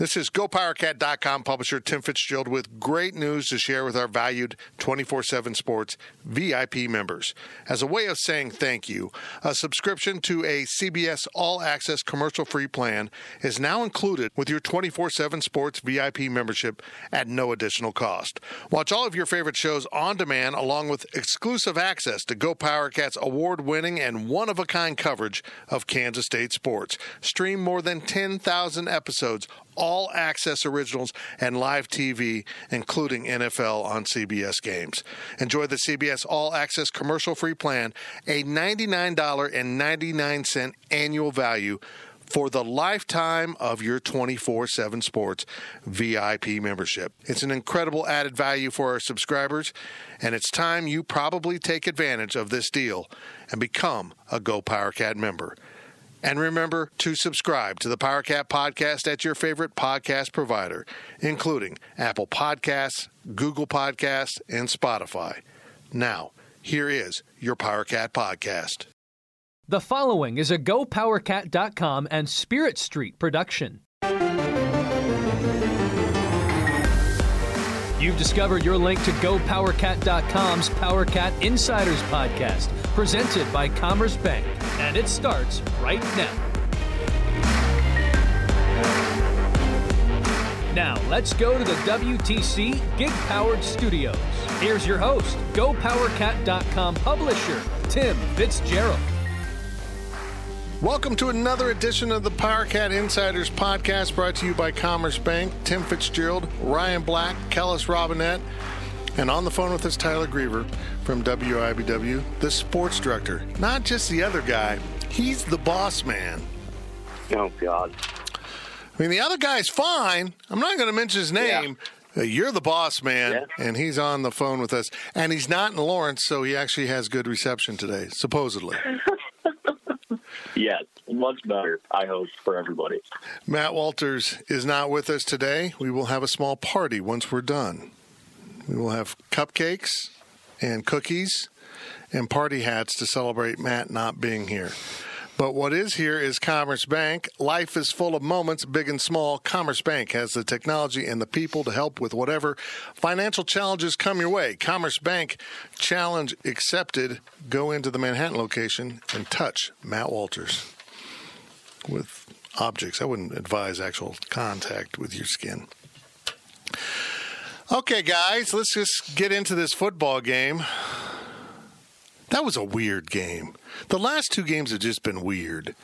This is GoPowerCat.com publisher Tim Fitzgerald with great news to share with our valued 24 7 Sports VIP members. As a way of saying thank you, a subscription to a CBS All Access commercial free plan is now included with your 24 7 Sports VIP membership at no additional cost. Watch all of your favorite shows on demand along with exclusive access to GoPowerCat's award winning and one of a kind coverage of Kansas State sports. Stream more than 10,000 episodes all access originals, and live TV, including NFL on CBS games. Enjoy the CBS All Access commercial free plan, a $99.99 annual value for the lifetime of your 24 7 sports VIP membership. It's an incredible added value for our subscribers, and it's time you probably take advantage of this deal and become a Go PowerCat member. And remember to subscribe to the PowerCat podcast at your favorite podcast provider, including Apple Podcasts, Google Podcasts, and Spotify. Now, here is your PowerCat podcast. The following is a GoPowerCat.com and Spirit Street production. You've discovered your link to GoPowerCat.com's PowerCat Insiders podcast, presented by Commerce Bank, and it starts right now. Now, let's go to the WTC Gig Powered Studios. Here's your host, GoPowerCat.com publisher, Tim Fitzgerald. Welcome to another edition of the PowerCat Insiders podcast brought to you by Commerce Bank. Tim Fitzgerald, Ryan Black, Kellis Robinett, and on the phone with us, Tyler Griever from WIBW, the sports director. Not just the other guy, he's the boss man. Oh, God. I mean, the other guy's fine. I'm not going to mention his name. Uh, You're the boss man, Yeah. and he's on the phone with us. And he's not in Lawrence, so he actually has good reception today, supposedly. Yes, much better, I hope, for everybody. Matt Walters is not with us today. We will have a small party once we're done. We will have cupcakes and cookies and party hats to celebrate Matt not being here. But what is here is Commerce Bank. Life is full of moments, big and small. Commerce Bank has the technology and the people to help with whatever financial challenges come your way. Commerce Bank challenge accepted. Go into the Manhattan location and touch Matt Walters with objects. I wouldn't advise actual contact with your skin. Okay, guys, let's just get into this football game. That was a weird game. The last two games have just been weird.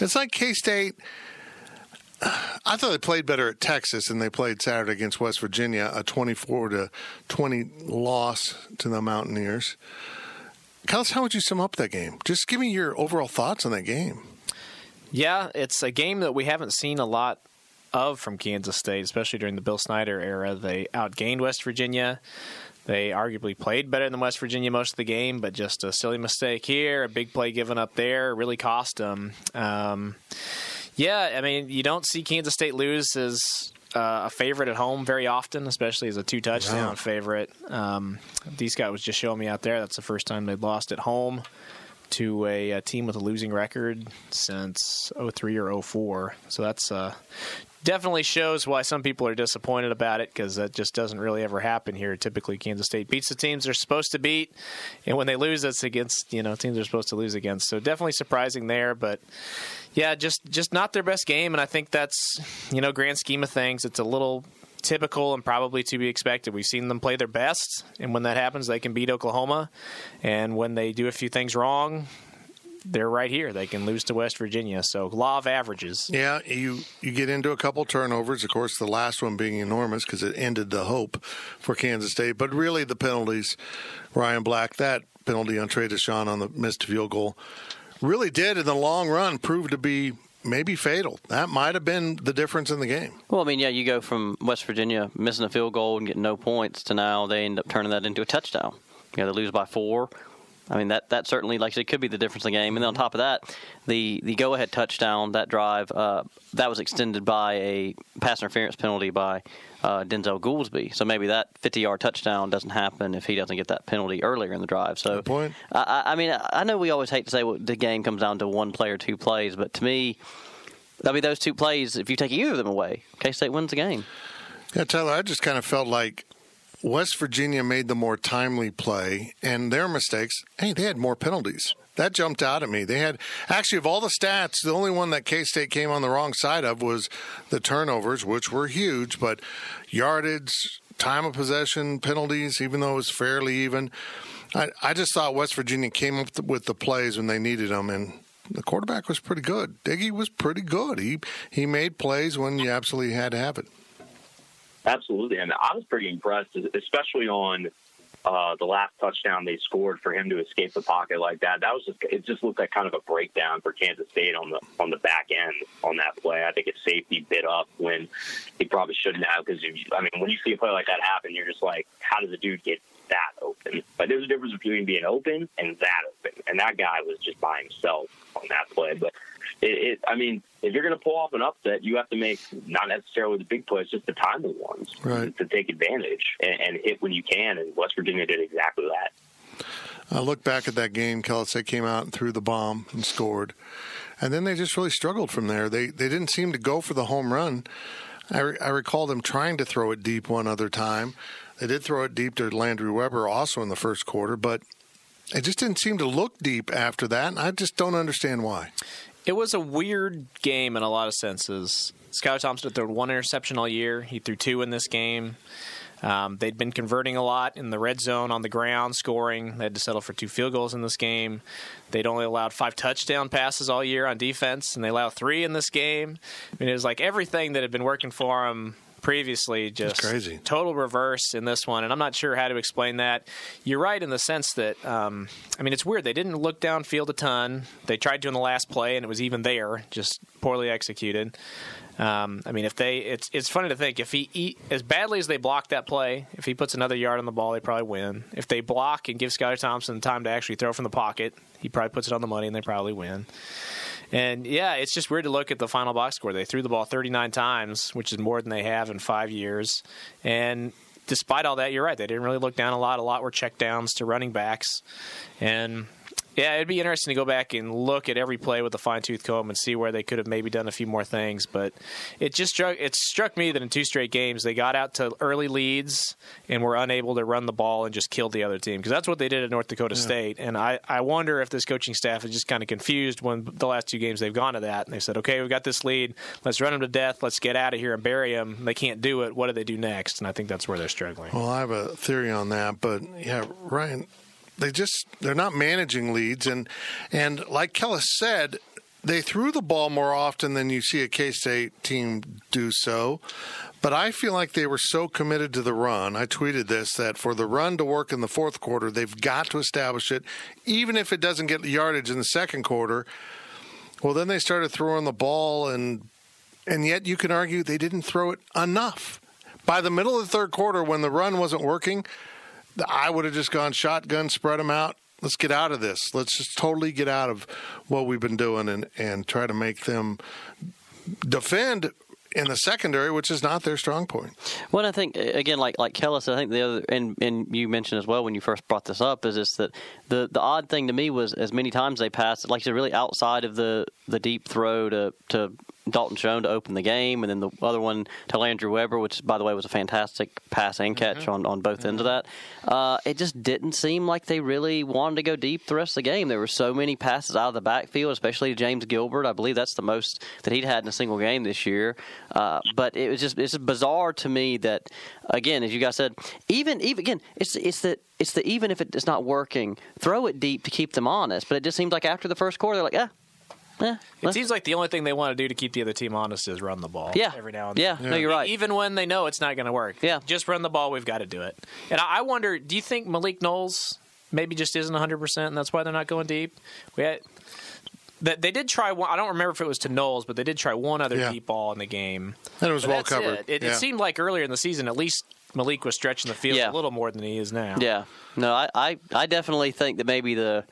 It's like K State. I thought they played better at Texas than they played Saturday against West Virginia, a 24 to 20 loss to the Mountaineers. Kyle, how would you sum up that game? Just give me your overall thoughts on that game. Yeah, it's a game that we haven't seen a lot of from Kansas State, especially during the Bill Snyder era. They outgained West Virginia. They arguably played better than West Virginia most of the game, but just a silly mistake here, a big play given up there, really cost them. Um, yeah, I mean, you don't see Kansas State lose as uh, a favorite at home very often, especially as a two touchdown Wow. favorite. Um, D Scott was just showing me out there. That's the first time they'd lost at home to a, a team with a losing record since 03 or 04. So that's uh, definitely shows why some people are disappointed about it because that just doesn't really ever happen here. Typically, Kansas State beats the teams they're supposed to beat, and when they lose, it's against you know teams they're supposed to lose against. So definitely surprising there, but yeah, just just not their best game, and I think that's you know grand scheme of things, it's a little typical and probably to be expected. We've seen them play their best, and when that happens, they can beat Oklahoma, and when they do a few things wrong. They're right here. They can lose to West Virginia. So law of averages. Yeah, you you get into a couple turnovers. Of course, the last one being enormous because it ended the hope for Kansas State. But really, the penalties, Ryan Black, that penalty on Trey Dishon on the missed field goal, really did in the long run prove to be maybe fatal. That might have been the difference in the game. Well, I mean, yeah, you go from West Virginia missing a field goal and getting no points to now they end up turning that into a touchdown. You know, they lose by four. I mean, that, that certainly, like I said, could be the difference in the game. And then on top of that, the, the go ahead touchdown, that drive, uh, that was extended by a pass interference penalty by uh, Denzel Goolsby. So maybe that 50 yard touchdown doesn't happen if he doesn't get that penalty earlier in the drive. So, Good point. I, I mean, I know we always hate to say well, the game comes down to one play or two plays, but to me, I mean, those two plays, if you take either of them away, K State wins the game. Yeah, Tyler, I just kind of felt like West Virginia made the more timely play, and their mistakes, hey, they had more penalties. That jumped out at me. They had, actually, of all the stats, the only one that K State came on the wrong side of was the turnovers, which were huge, but yardage, time of possession, penalties, even though it was fairly even. I, I just thought West Virginia came up with the plays when they needed them, and the quarterback was pretty good. Diggy was pretty good. He he made plays when you absolutely had to have it. Absolutely, and I was pretty impressed, especially on uh, the last touchdown they scored for him to escape the pocket like that. That was just it. Just looked like kind of a breakdown for Kansas State on the on the back end on that play. I think his safety bit up when he probably shouldn't have because I mean when you see a play like that happen, you're just like, how does the dude get that open? But there's a difference between being open and that open, and that guy was just by himself on that play. But it, it I mean, if you're going to pull off an upset, you have to make not necessarily the big plays, just the timely ones Right. to take advantage and, and hit when you can. And West Virginia did exactly that. I look back at that game. Kelly came out and threw the bomb and scored, and then they just really struggled from there. They they didn't seem to go for the home run. I, re- I recall them trying to throw it deep one other time. They did throw it deep to Landry Weber also in the first quarter, but it just didn't seem to look deep after that. And I just don't understand why. It was a weird game in a lot of senses. Skylar Thompson threw one interception all year. He threw two in this game. Um, they'd been converting a lot in the red zone on the ground, scoring. They had to settle for two field goals in this game. They'd only allowed five touchdown passes all year on defense, and they allowed three in this game. I mean, it was like everything that had been working for them previously just crazy. total reverse in this one and i'm not sure how to explain that you're right in the sense that um, i mean it's weird they didn't look downfield a ton they tried to in the last play and it was even there just poorly executed um, I mean, if they, it's it's funny to think if he, he as badly as they block that play, if he puts another yard on the ball, they probably win. If they block and give Skylar Thompson time to actually throw from the pocket, he probably puts it on the money and they probably win. And yeah, it's just weird to look at the final box score. They threw the ball 39 times, which is more than they have in five years. And despite all that, you're right. They didn't really look down a lot. A lot were check downs to running backs. And yeah, it'd be interesting to go back and look at every play with a fine tooth comb and see where they could have maybe done a few more things. But it just struck it struck me that in two straight games they got out to early leads and were unable to run the ball and just killed the other team because that's what they did at North Dakota State. And I, I wonder if this coaching staff is just kind of confused when the last two games they've gone to that and they said, okay, we've got this lead, let's run them to death, let's get out of here and bury them. They can't do it. What do they do next? And I think that's where they're struggling. Well, I have a theory on that, but yeah, Ryan, they just they're not managing leads, and and like Kellis said, they threw the ball more often than you see a K State team do so. But I feel like they were so committed to the run. I tweeted this that for the run to work in the fourth quarter, they've got to establish it, even if it doesn't get yardage in the second quarter. Well, then they started throwing the ball, and and yet you can argue they didn't throw it enough. By the middle of the third quarter, when the run wasn't working, I would have just gone shotgun, spread them out. Let's get out of this. Let's just totally get out of what we've been doing and, and try to make them defend in the secondary, which is not their strong point. Well, I think again, like like Kellis, I think the other and and you mentioned as well when you first brought this up is this that the the odd thing to me was as many times they passed, like you said, really outside of the the deep throw to to Dalton Schoen to open the game, and then the other one to Landry Weber, which by the way was a fantastic pass and catch Mm-hmm. on on both ends of that. Uh, it just didn't seem like they really wanted to go deep the rest of the game. There were so many passes out of the backfield, especially to James Gilbert. I believe that's the most that he'd had in a single game this year. Uh, but it was just it's bizarre to me that again, as you guys said, even even again, it's it's the it's the even if it's not working, throw it deep to keep them honest. But it just seems like after the first quarter, they're like, eh. Eh, It seems like the only thing they want to do to keep the other team honest is run the ball. Yeah. every now and Yeah, then. no, you're right. Even when they know it's not going to work. Yeah. just run the ball. We've got to do it. And I I wonder, do you think Malik Knowles maybe just isn't 100, percent and that's why they're not going deep? We had That they did try one. I don't remember if it was to Knowles, but they did try one other Yeah. deep ball in the game. And it was But well covered. It. It, Yeah. it seemed like earlier in the season, at least Malik was stretching the field Yeah. a little more than he is now. Yeah, no, I, I, I definitely think that maybe the,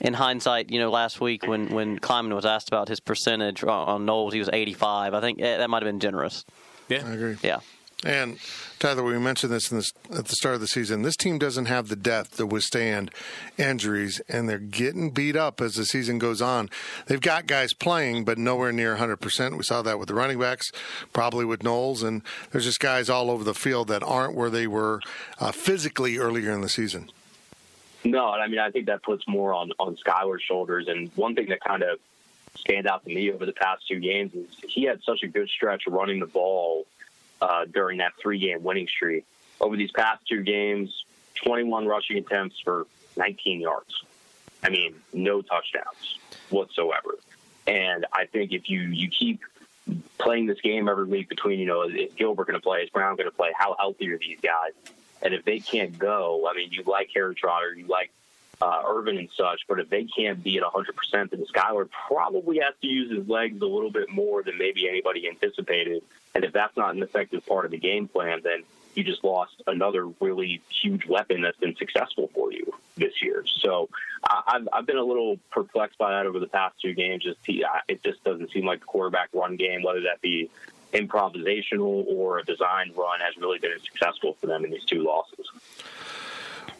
in hindsight, you know, last week when when Klieman was asked about his percentage on, on Knowles, he was 85. I think eh, that might have been generous. Yeah, I agree. Yeah, And Tyler, we mentioned this, in this at the start of the season. This team doesn't have the depth to withstand injuries, and they're getting beat up as the season goes on. They've got guys playing, but nowhere near 100%. We saw that with the running backs, probably with Knowles, and there's just guys all over the field that aren't where they were uh, physically earlier in the season. No, I mean I think that puts more on on Skylar's shoulders. And one thing that kind of stands out to me over the past two games is he had such a good stretch running the ball uh, during that three game winning streak. Over these past two games, 21 rushing attempts for 19 yards. I mean, no touchdowns whatsoever. And I think if you you keep playing this game every week between you know is Gilbert going to play, is Brown going to play, how healthy are these guys? And if they can't go, I mean, you like Harry Trotter, you like uh, Irvin and such, but if they can't be at 100%, then Skylar probably has to use his legs a little bit more than maybe anybody anticipated. And if that's not an effective part of the game plan, then you just lost another really huge weapon that's been successful for you this year. So uh, I've, I've been a little perplexed by that over the past two games. Just it just doesn't seem like the quarterback run game, whether that be improvisational or a designed run, has really been successful for them in these two losses.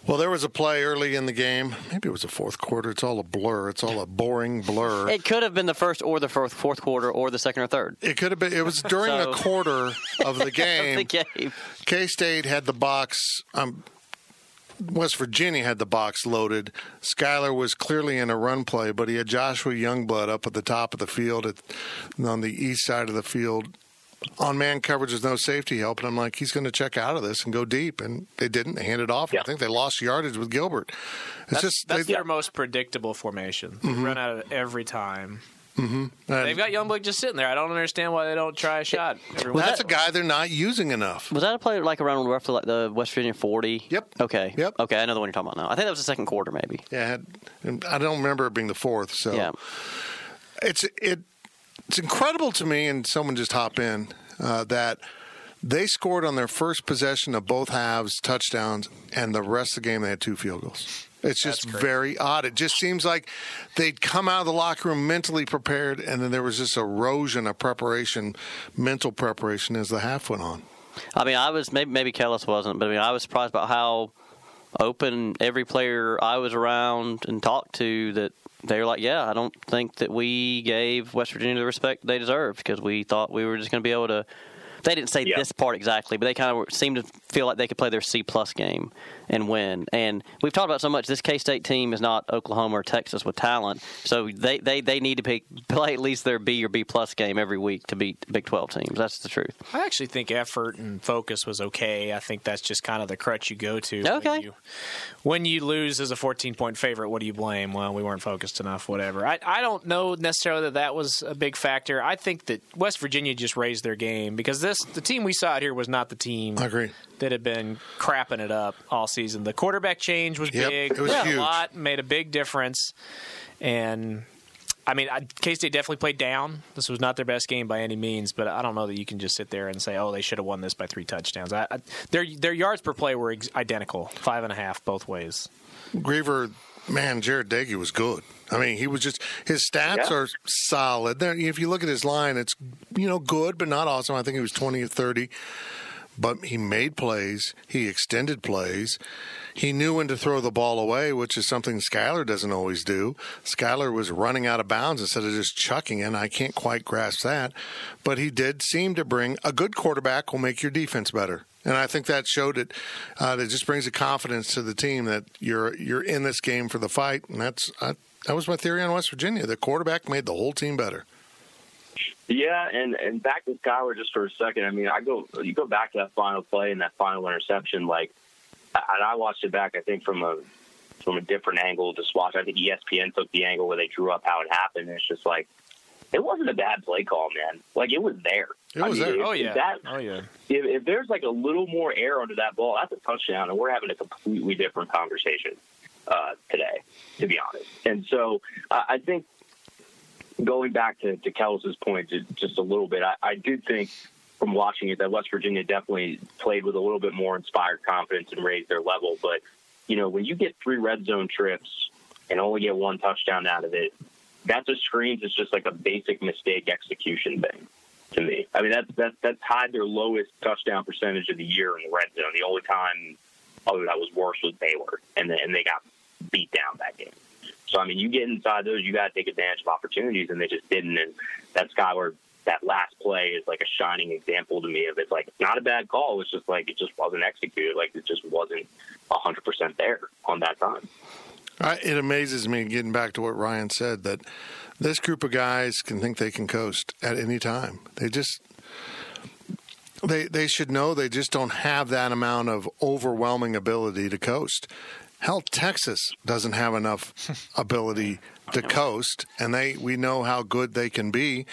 Well, there was a play early in the game. Maybe it was the fourth quarter. It's all a blur. It's all a boring blur. it could have been the first or the fourth, fourth quarter or the second or third. It could have been. It was during So- a quarter of the game. The game. K State had the box. Um, West Virginia had the box loaded. Skylar was clearly in a run play, but he had Joshua Youngblood up at the top of the field, at, on the east side of the field. On man coverage, there's no safety help, and I'm like, he's going to check out of this and go deep, and they didn't. They handed off. Yeah. I think they lost yardage with Gilbert. It's That's, just that's they, their most predictable formation. They Mm-hmm. run out of every time. and They've got Youngblood just sitting there. I don't understand why they don't try a shot. every once that's a guy they're not using enough. Was that a play like around roughly like the West Virginia 40? Yep. Okay. Yep. Okay, I know the one you're talking about now. I think that was the second quarter, maybe. Yeah, it had- I don't remember it being the fourth. So Yeah. it's it it's incredible to me, and someone just hop in uh, that they scored on their first possession of both halves touchdowns, and the rest of the game they had two field goals. It's just very odd. It just seems like they'd come out of the locker room mentally prepared, and then there was this erosion of preparation, mental preparation as the half went on. I mean, I was maybe maybe Kellis wasn't, but I mean, I was surprised about how open every player I was around and talked to that they were like, "Yeah, I don't think that we gave West Virginia the respect they deserved because we thought we were just going to be able to." They didn't say Yeah. this part exactly, but they kind of seemed to feel like they could play their C plus game and win. And we've talked about so much. This K State team is not Oklahoma or Texas with talent, so they, they, they need to pick, play at least their B or B plus game every week to beat Big Twelve teams. That's the truth. I actually think effort and focus was okay. I think that's just kind of the crutch you go to. Okay. When you, when you lose as a 14 point favorite, what do you blame? Well, we weren't focused enough, whatever. I, I don't know necessarily that that was a big factor. I think that West Virginia just raised their game because this the team we saw out here was not the team I agree. That had been crapping it up all season. The quarterback change was Yep, big. it was a huge. lot, made a big difference. And I mean, K State definitely played down. This was not their best game by any means, but I don't know that you can just sit there and say, "Oh, they should have won this by three touchdowns." I, I, their their yards per play were ex- identical, five and a half both ways. Griever, man, Jarret Doege was good. I mean, he was just his stats Yeah. are solid. There, if you look at his line, it's you know good but not awesome. I think he was twenty or thirty, but he made plays. He extended plays. He knew when to throw the ball away, which is something Skylar doesn't always do. Skylar was running out of bounds instead of just chucking it. I can't quite grasp that, but he did seem to bring a good quarterback will make your defense better. And I think that showed it. Uh, that just brings a confidence to the team that you're you're in this game for the fight, and that's I, that was my theory on West Virginia. The quarterback made the whole team better. Yeah, and and back to Skylar just for a second. I mean, I go you go back to that final play and that final interception. Like, and I watched it back. I think from a from a different angle. to watch. I think ESPN took the angle where they drew up how it happened. And it's just like it wasn't a bad play call, man. Like it was there. It I was mean, there. if- Oh yeah, that oh yeah. if, if there's like a little more air under that ball, that's a touchdown, and we're having a completely different conversation uh, today, to be honest. And so uh, I think going back to, to Kellis's point just a little bit, I, I do think from watching it that West Virginia definitely played with a little bit more inspired confidence and raised their level. But, you know, when you get three red zone trips and only get one touchdown out of it, that's just screams it's just like a basic mistake execution thing to me. I mean, that's that, that tied their lowest touchdown percentage of the year in the red zone. The only time other that was worse was Baylor, and then and they got beat down that game. So I mean, you get inside those, you got to take advantage of opportunities, and they just didn't. And that Skylar, that last play is like a shining example to me of it's like not a bad call. It's just like it just wasn't executed. Like it just wasn't hundred percent there on that time. Uh, it amazes me, getting back to what Ryan said, that this group of guys can think they can coast at any time. They just they they should know they just don't have that amount of overwhelming ability to coast. Hell, Texas doesn't have enough ability to coast, and they we know how good they can be,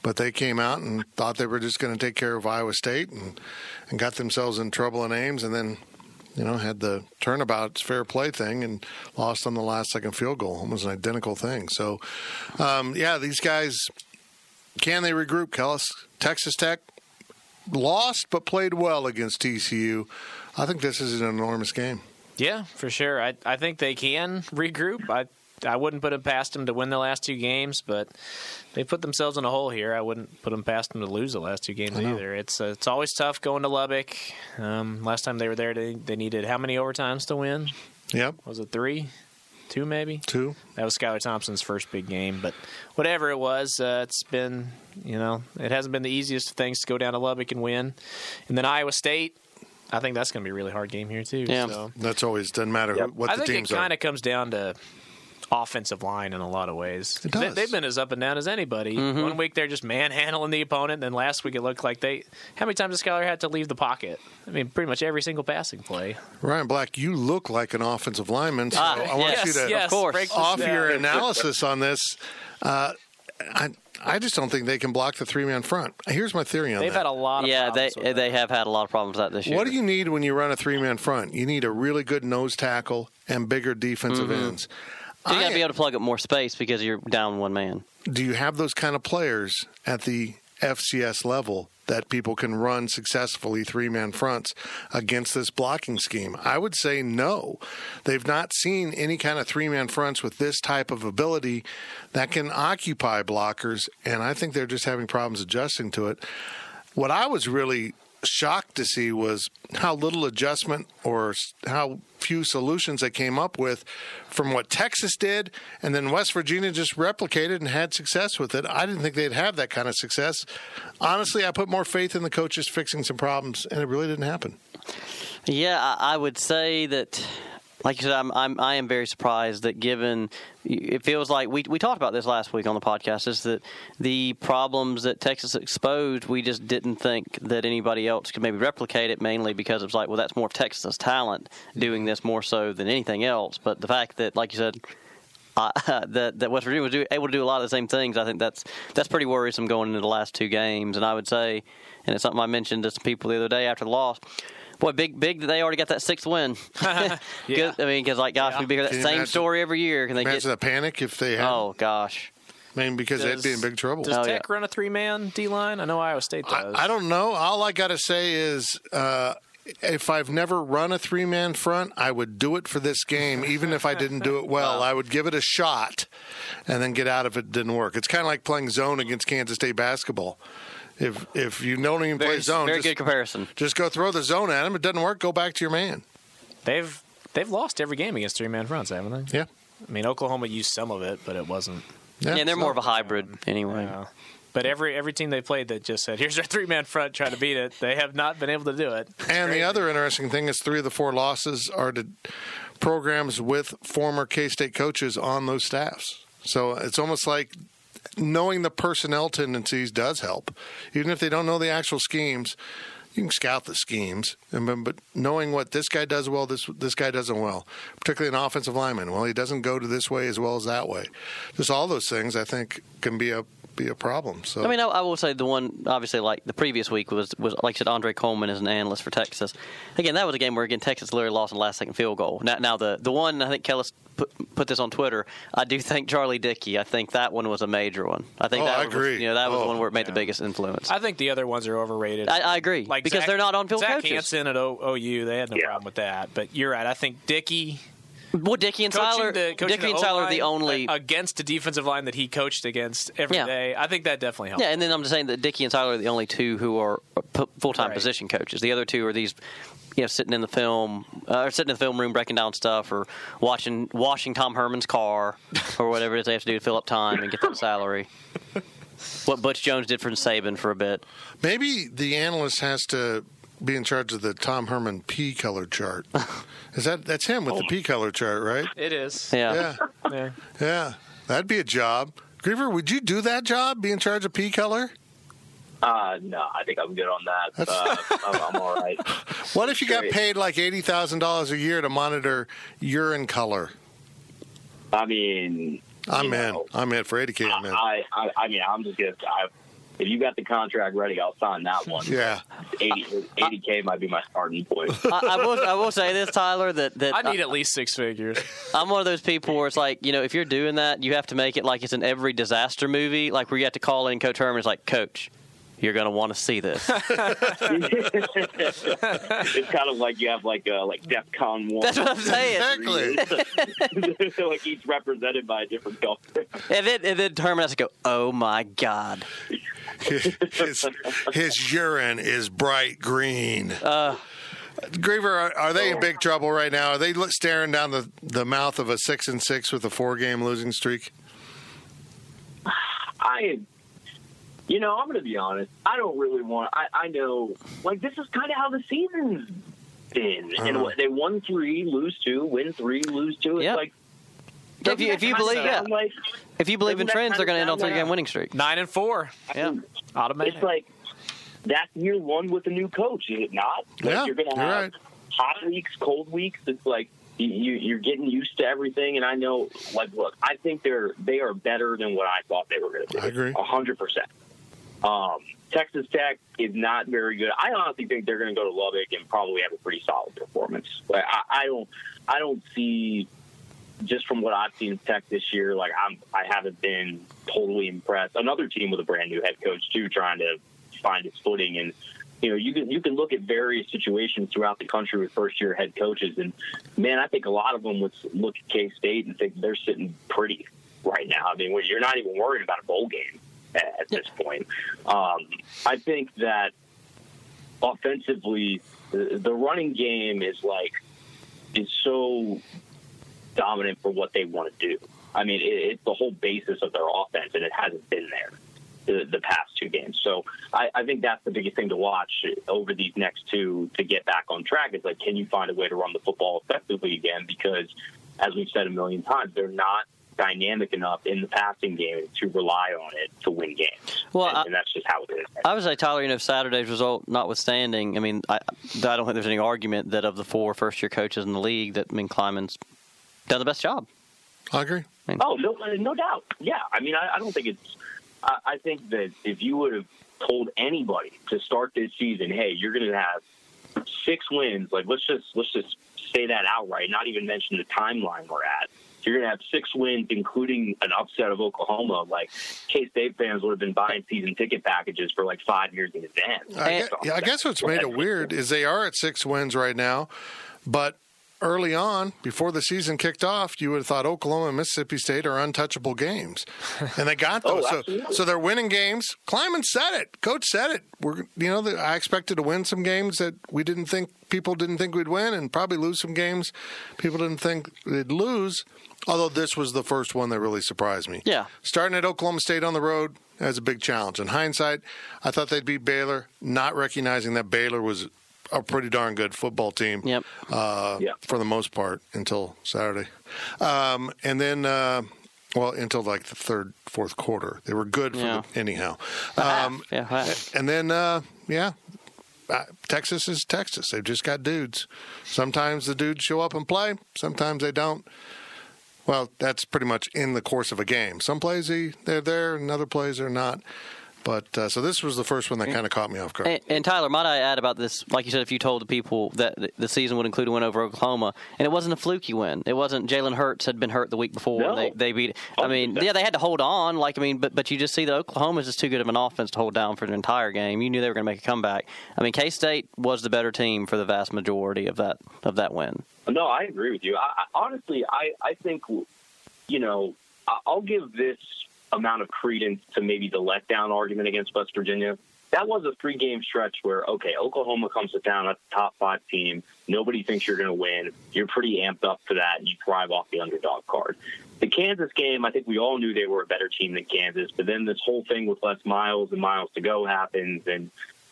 but they came out and thought they were just going to take care of Iowa State and and got themselves in trouble in Ames, and then you know had the turnabout fair play thing and lost on the last second field goal. Almost an identical thing. So, um, yeah, these guys can they regroup? Kellis, Texas Tech lost but played well against TCU. I think this is an enormous game. Yeah, for sure. I I think they can regroup. I I wouldn't put them past them to win the last two games, but they put themselves in a hole here. I wouldn't put them past them to lose the last two games either. It's uh, it's always tough going to Lubbock. Um, last time they were there, they they needed how many overtimes to win? Yep, was it three? Two maybe. Two. That was Skylar Thompson's first big game, but whatever it was, uh, it's been you know it hasn't been the easiest of things to go down to Lubbock and win, and then Iowa State. I think that's going to be a really hard game here too. Yeah, so. that's always doesn't matter yep. what I the think teams it kind of comes down to offensive line in a lot of ways. It does. They, have been as up and down as anybody. Mm-hmm. One week they're just manhandling the opponent, and then last week it looked like they. How many times has Skylar had to leave the pocket? I mean, pretty much every single passing play. Ryan Black, you look like an offensive lineman, so Ah, I want yes, you to yes, Of course. break off down. your analysis on this. Uh, I I just don't think they can block the three man front. Here's my theory on that. They've that. had a lot of Yeah, they problems with they that. have had a lot of problems that this year. What do you need when you run a three man front? You need a really good nose tackle and bigger defensive Mm-hmm. ends. You got to be able to plug up more space because you're down one man. do you have those kind of players at the FCS level that people can run successfully three man fronts against this blocking scheme? I would say no. They've not seen any kind of three man fronts with this type of ability that can occupy blockers, and I think they're just having problems adjusting to it. What I was really shocked to see was how little adjustment or how few solutions they came up with from what Texas did, and then West Virginia just replicated and had success with it. I didn't think they'd have that kind of success. Honestly, I put more faith in the coaches fixing some problems, and it really didn't happen. Yeah, I, would say that, like you said, I'm, I'm I am very surprised that given it feels like we we talked about this last week on the podcast is that the problems that Texas exposed, we just didn't think that anybody else could maybe replicate it. Mainly because it was like, well, that's more of Texas's talent doing this more so than anything else. But the fact that, like you said. Uh, that that West Virginia was do, able to do a lot of the same things. I think that's that's pretty worrisome going into the last two games. And I would say, and it's something I mentioned to some people the other day after the loss. Boy, big, big that they already got that sixth win. Yeah. Good- I mean, because like, gosh, Yeah. we hear that Can you same imagine- story every year. Can they Imagine get? the panic if they had. Oh gosh, I mean, because they'd be in big trouble. Does Oh, Tech yeah. run a three man D line? I know Iowa State does. I, I don't know. All I got to say is, uh, if I've never run a three man front, I would do it for this game, even if I didn't do it well. I would give it a shot and then get out if it didn't work. It's kind of like playing zone against Kansas State basketball. If if you don't even play very, zone, very just, good comparison. just go throw the zone at him. It doesn't work. Go back to your man. They've they've lost every game against three man fronts, haven't they? Yeah. I mean, Oklahoma used some of it, but it wasn't. Yeah, they're more of a hybrid anyway. Uh, but every every team they played that just said, "Here's our three man front, try to beat it." They have not been able to do it. And the other interesting thing is three of the four losses are to programs with former K State coaches on those staffs. So it's almost like knowing the personnel tendencies does help. Even if they don't know the actual schemes, you can scout the schemes. But knowing what this guy does well, this this guy doesn't well, particularly an offensive lineman. Well, he doesn't go to this way as well as that way. Just all those things, I think, can be a be a problem. So I mean, I, I will say the one obviously like the previous week was was like I said, Andre Coleman is an analyst for Texas. Again, that was a game where again Texas literally lost in the last second field goal. Now, now the the one I think Kellis put put this on Twitter. I do think Charlie Dickey. I think that one was a major one. I think Oh, that I was, agree. You know, that was Oh, the one oh. where it made yeah. the biggest influence. I think the other ones are overrated. I, I agree like because Zach- they're not on field Zach coaches. Hansen at o, OU, they had no Yeah. problem with that. But you're right. I think Dickey Well, Dickey and coaching Tyler, the coaching Dickey and Tyler are the only. against a defensive line that he coached against every day. Yeah. I think that definitely helped. yeah, and then I'm just saying that Dickey and Tyler are the only two who are full time Right. position coaches. The other two are these, you know, sitting in the film uh, or sitting in the film room breaking down stuff or watching washing Tom Herman's car or whatever it is they have to do to fill up time and get that salary. What Butch Jones did for Saban for a bit. maybe the analyst has to be in charge of the Tom Herman P color chart. Is that that's him with the P color chart, right? It is. Yeah. Yeah, Yeah. yeah, that'd be a job. Griever, would you do that job? Be in charge of P color? Uh, no, I think I'm good on that. Uh, I'm, I'm all right. What if you got paid like eighty thousand dollars a year to monitor urine color? I mean, I'm you in. know, I'm in for eighty k. I'm in. I, I, I mean, I'm just gonna. I, if you got the contract ready, I'll sign that one. Yeah. 80 k might be my starting point. I, I will. I will say this, Tyler. That that I need at least six figures. I'm one of those people where it's like, you know, if you're doing that, you have to make it like it's in every disaster movie, like where you have to call in Coach Herman. It's like, Coach, you're going to want to see this. it's kind of like you have like uh, like DEFCON one. That's what I'm saying. Exactly. like each represented by a different color. And then, and then Herman has to go, oh my God. his, his urine is bright green. Uh, Griever, are, are they in big trouble right now? Are they staring down the, the mouth of a six and six with a four game losing streak? I, you know, I'm going to be honest. I don't really want. I, I know, like this is kind of how the season's been. And Uh-huh. what they won three, lose two, win three, lose two. It's Yep. like if you, if you believe, yeah, like if you believe in trends, they're going to end on three game winning streak. Nine and four. Yeah. Automatic. it's like that's year one with a new coach, is it not? Like Yeah, you're going to have right. hot weeks, cold weeks. It's like you, you, you're getting used to everything. And I know, like, look, I think they're they are better than what I thought they were going to be. I agree. a hundred percent. Um, Texas Tech is not very good. I honestly think they're going to go to Lubbock and probably have a pretty solid performance. Like, I, I don't, I don't see just from what I've seen of Tech this year. Like I'm, I haven't been totally impressed. Another team with a brand new head coach too, trying to find its footing and. You know, you can you can look at various situations throughout the country with first year head coaches, and man, I think a lot of them would look at K State and think they're sitting pretty right now. I mean, you're not even worried about a bowl game at, this point. Um, I think that offensively, the, the running game is like is so dominant for what they want to do. I mean, it, it's the whole basis of their offense, and it hasn't been there the, the past two games. So I, I think that's the biggest thing to watch over these next two to get back on track. Is like, can you find a way to run the football effectively again? Because as we've said a million times, they're not dynamic enough in the passing game to rely on it to win games. Well, and, I- and that's just how it is. I would say, Tyler, you know, Saturday's result notwithstanding, I mean, I, I don't think there's any argument that of the four first year coaches in the league, that, I mean, Klieman's done the best job. I agree. Oh, no, uh, no doubt. Yeah, I mean, I, I don't think it's. I, I think that if you would have told anybody to start this season, hey, you're going to have six wins. Like, let's just let's just say that outright. Not even mention the timeline we're at. You're going to have six wins, including an upset of Oklahoma. Like, K State fans would have been buying season ticket packages for like five years in advance. I I guess what's made it weird is they are at six wins right now, but early on, before the season kicked off, you would have thought Oklahoma and Mississippi State are untouchable games, and they got Oh, those. so, so they're winning games. Klieman said it. Coach said it. We're you know the, I expected to win some games that we didn't think people didn't think we'd win, and probably lose some games people didn't think they'd lose. Although this was the first one that really surprised me. Yeah. Starting at Oklahoma State on the road as a big challenge. In hindsight, I thought they'd beat Baylor, not recognizing that Baylor was a pretty darn good football team. Yep. Uh, Yeah. For the most part until Saturday, um, and then. Uh, well, until like the third, fourth quarter, they were good for Yeah. the, anyhow. Um, Yeah, and then, uh, yeah, uh, Texas is Texas. They've just got dudes. Sometimes the dudes show up and play. Sometimes they don't. Well, that's pretty much in the course of a game. Some plays they're there, and other plays they're not. But uh, so this was the first one that kind of caught me off guard. And, and, Tyler, might I add about this? Like you said, if you told the people that the season would include a win over Oklahoma, and it wasn't a fluky win. It wasn't Jalen Hurts had been hurt the week before. No. They, they beat. I mean, yeah, they had to hold on. Like I mean, but but you just see that Oklahoma is just too good of an offense to hold down for an entire game. You knew they were going to make a comeback. I mean, K State was the better team for the vast majority of that of that win. No, I agree with you. I, I, honestly, I I think you know I'll give this amount of credence to maybe the letdown argument against West Virginia. That was a three game stretch where, okay, Oklahoma comes to town the top five team. Nobody thinks you're going to win. You're pretty amped up for that, and you thrive off the underdog card. The Kansas game, I think we all knew they were a better team than Kansas, but then this whole thing with Les Miles and Miles to go happens, and,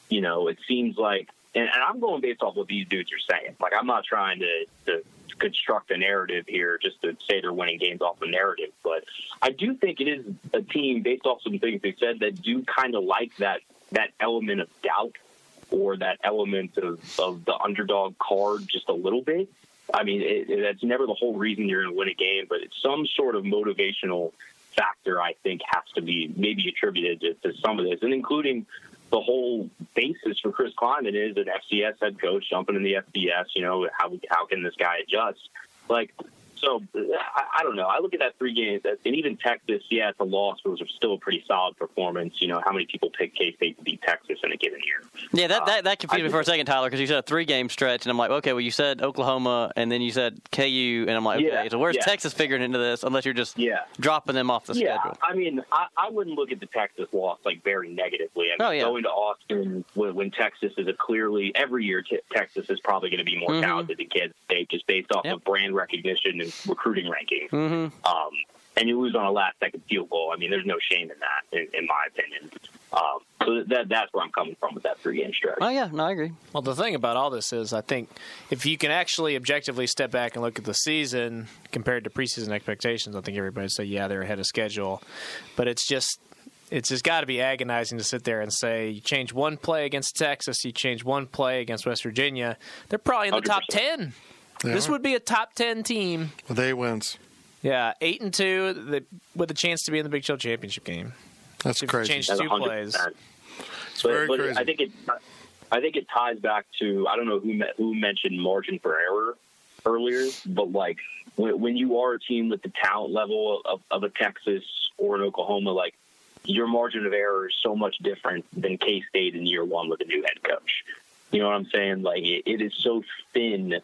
you know, it seems like, and, and I'm going based off what these dudes are saying. Like, I'm not trying to, to construct a narrative here just to say they're winning games off a narrative. But I do think it is a team based off some things they said that do kind of like that that element of doubt or that element of, of the underdog card just a little bit. I mean, it, it, that's never the whole reason you're going to win a game, but it's some sort of motivational factor. I think has to be maybe attributed to, to some of this, and including the whole basis for Chris Klieman is an FCS head coach jumping in the FBS. You know, how how can this guy adjust? Like so I, I don't know. I look at that three games, and even Texas, yeah, it's a loss, but it was still a pretty solid performance. You know, how many people pick K State to beat Texas in a given year? Yeah, that that, that confused uh, me for a second, Tyler, because you said a three game stretch, and I'm like, okay, well, you said Oklahoma, and then you said KU, and I'm like, okay, yeah, so where's yeah. Texas figuring into this? Unless you're just yeah. dropping them off the yeah, schedule. I mean, I, I wouldn't look at the Texas loss like very negatively. I mean, oh, yeah. going to Austin when, when Texas is a clearly every year t- Texas is probably going to be more mm-hmm. talented than Kansas State just based off yep. of brand recognition and recruiting rankings. Mm-hmm. Um, and you lose on a last second field goal. I mean, there's no shame in that, in, in my opinion. Um, so that that's where I'm coming from with that three game stretch. Oh yeah, no, I agree. Well, the thing about all this is, I think if you can actually objectively step back and look at the season compared to preseason expectations, I think everybody would say, yeah, they're ahead of schedule. But it's just it's just got to be agonizing to sit there and say you change one play against Texas, you change one play against West Virginia, they're probably in the 100%. top ten. They this are. would be a top ten team. With eight wins. Yeah, eight and two, the, with a chance to be in the Big 12 championship game. That's if crazy. Changed two plays. It's but, very but crazy. I think it. I think it ties back to I don't know who who mentioned margin for error earlier, but like when, when you are a team with the talent level of, of a Texas or an Oklahoma, like your margin of error is so much different than K State in year one with a new head coach. You know what I'm saying? Like it, it is so thin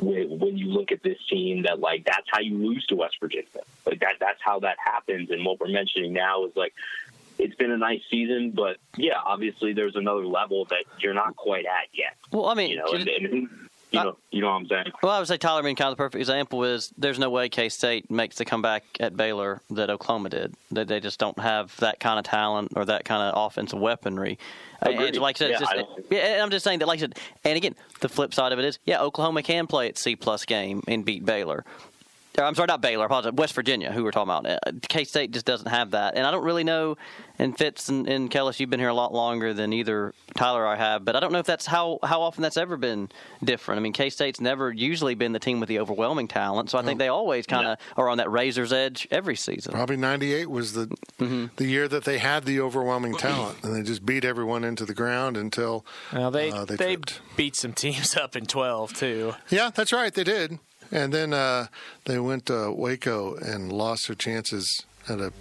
when, when you look at this team that like that's how you lose to West Virginia. Like that that's how that happens. And what we're mentioning now is like it's been a nice season, but yeah, obviously there's another level that you're not quite at yet. Well, I mean, you know, and, and, you uh, know, you know what I'm saying. Well, I would say Tyler. Mean, kind of the perfect example is there's no way K State makes the comeback at Baylor that Oklahoma did. They, they just don't have that kind of talent or that kind of offensive weaponry. And like I said, yeah, just, I yeah, I'm just saying that, like I said, and again, the flip side of it is, yeah, Oklahoma can play its C plus game and beat Baylor. I'm sorry, not Baylor. I apologize. West Virginia, who we're talking about. Uh, K State just doesn't have that, and I don't really know. And Fitz and, and Kellis, you've been here a lot longer than either Tyler or I have, but I don't know if that's how how often that's ever been different. I mean, K State's never usually been the team with the overwhelming talent, so I think they always kind of yeah. are on that razor's edge every season. Probably '98 was the mm-hmm. the year that they had the overwhelming talent, and they just beat everyone into the ground until well, they uh, they, they beat some teams up in 12 too. Yeah, that's right, they did. And then uh, they went to Waco and lost their chances at a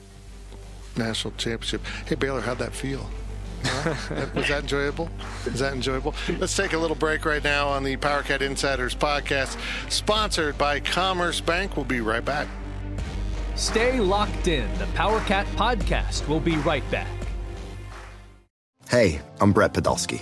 national championship. Hey, Baylor, how'd that feel? was that enjoyable? Is that enjoyable? Let's take a little break right now on the PowerCat Insiders podcast, sponsored by Commerce Bank. We'll be right back. Stay locked in. The PowerCat podcast will be right back. Hey, I'm Brett Podolsky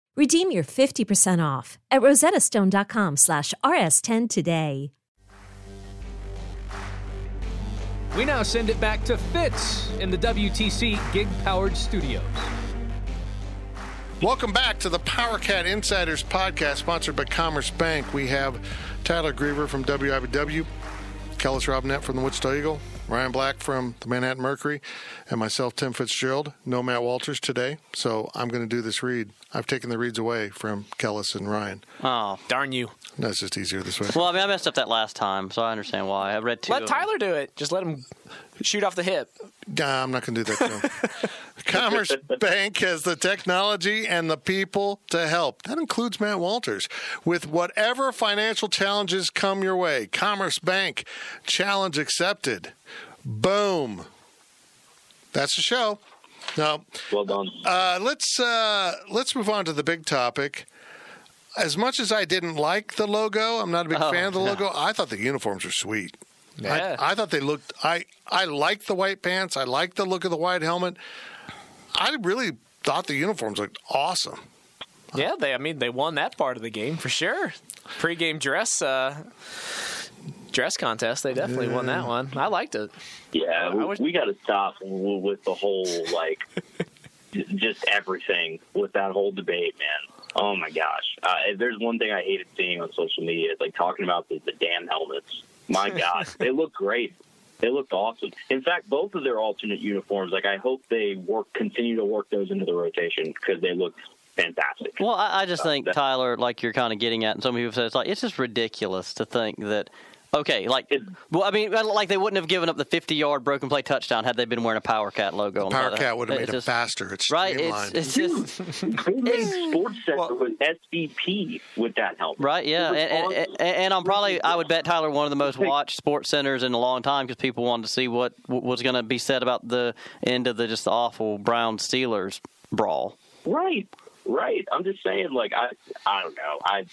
Redeem your 50% off at rosettastone.com slash rs10 today. We now send it back to Fitz in the WTC Gig Powered Studios. Welcome back to the PowerCat Insiders podcast, sponsored by Commerce Bank. We have Tyler Griever from WIBW, Kellis Robinett from the Wichita Eagle, Ryan Black from the Manhattan Mercury, and myself, Tim Fitzgerald. No Matt Walters today, so I'm going to do this read. I've taken the reads away from Kellis and Ryan. Oh, darn you! That's just easier this way. Well, I mean, I messed up that last time, so I understand why. I read two. Let Tyler do it. Just let him shoot off the hip. Nah, I'm not going to do that to him. Commerce Bank has the technology and the people to help. That includes Matt Walters. With whatever financial challenges come your way, Commerce Bank, challenge accepted. Boom. That's the show. Now, well done. Uh, let's uh, let's move on to the big topic. As much as I didn't like the logo, I'm not a big Oh, fan of the no. logo. I thought the uniforms were sweet. Yeah. I, I thought they looked. I I liked the white pants. I liked the look of the white helmet. I really thought the uniforms looked awesome. Yeah, they. I mean, they won that part of the game for sure. Pre-game dress, uh, dress contest. They definitely won that one. I liked it. Yeah, I we, wish- we got to stop with the whole like just everything with that whole debate, man. Oh my gosh, uh, if there's one thing I hated seeing on social media, it's like talking about the, the damn helmets. My God, they look great. They looked awesome. In fact, both of their alternate uniforms, like I hope they work, continue to work those into the rotation because they look fantastic. Well, I, I just uh, think Tyler, like you're kind of getting at, and some people say it's like it's just ridiculous to think that. Okay, like, well, I mean, like they wouldn't have given up the 50-yard broken play touchdown had they been wearing a Power Cat logo. on the Power. Cat would have It's made it just- faster. It's Right, streamlined. it's, it's just They made Sports Center with SVP with that help. Right, yeah, and, and, awesome. and, and I'm probably I would bet Tyler one of the most watched sports centers in a long time because people wanted to see what, what was going to be said about the end of the just awful Brown Steelers brawl. Right, right. I'm just saying, like I, I don't know. I,